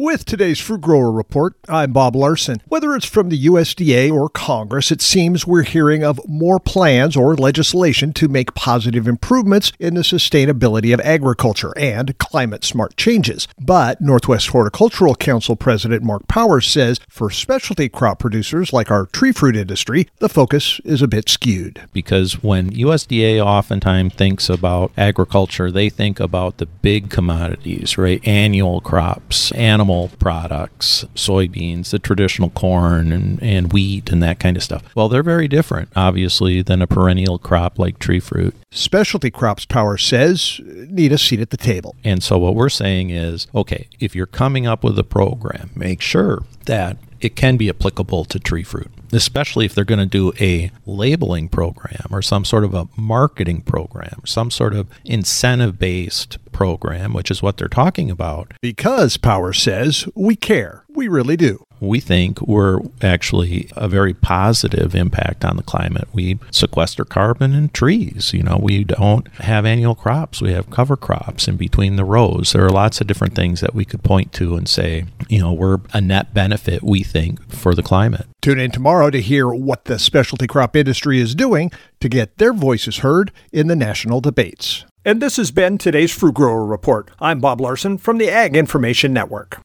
With today's Fruit Grower Report, I'm Bob Larson. Whether it's from the USDA or Congress, it seems we're hearing of more plans or legislation to make positive improvements in the sustainability of agriculture and climate smart changes. But Northwest Horticultural Council President Mark Powers says for specialty crop producers like our tree fruit industry, the focus is a bit skewed. Because when USDA oftentimes thinks about agriculture, they think about the big commodities, right? Annual crops, animal animal products, soybeans, the traditional corn and, and wheat and that kind of stuff. Well, they're very different, obviously, than a perennial crop like tree fruit. Specialty crops Powers says need a seat at the table. And so what we're saying is okay, if you're coming up with a program, make sure that it can be applicable to tree fruit, especially if they're going to do a labeling program or some sort of a marketing program, some sort of incentive based program, which is what they're talking about. Because Powers says we care. We really do. We think we're actually a very positive impact on the climate. We sequester carbon in trees. You know, we don't have annual crops, we have cover crops in between the rows. There are lots of different things that we could point to and say, you know, we're a net benefit, we think, for the climate. Tune in tomorrow to hear what the specialty crop industry is doing to get their voices heard in the national debates. And this has been today's Fruit Grower Report. I'm Bob Larson from the Ag Information Network.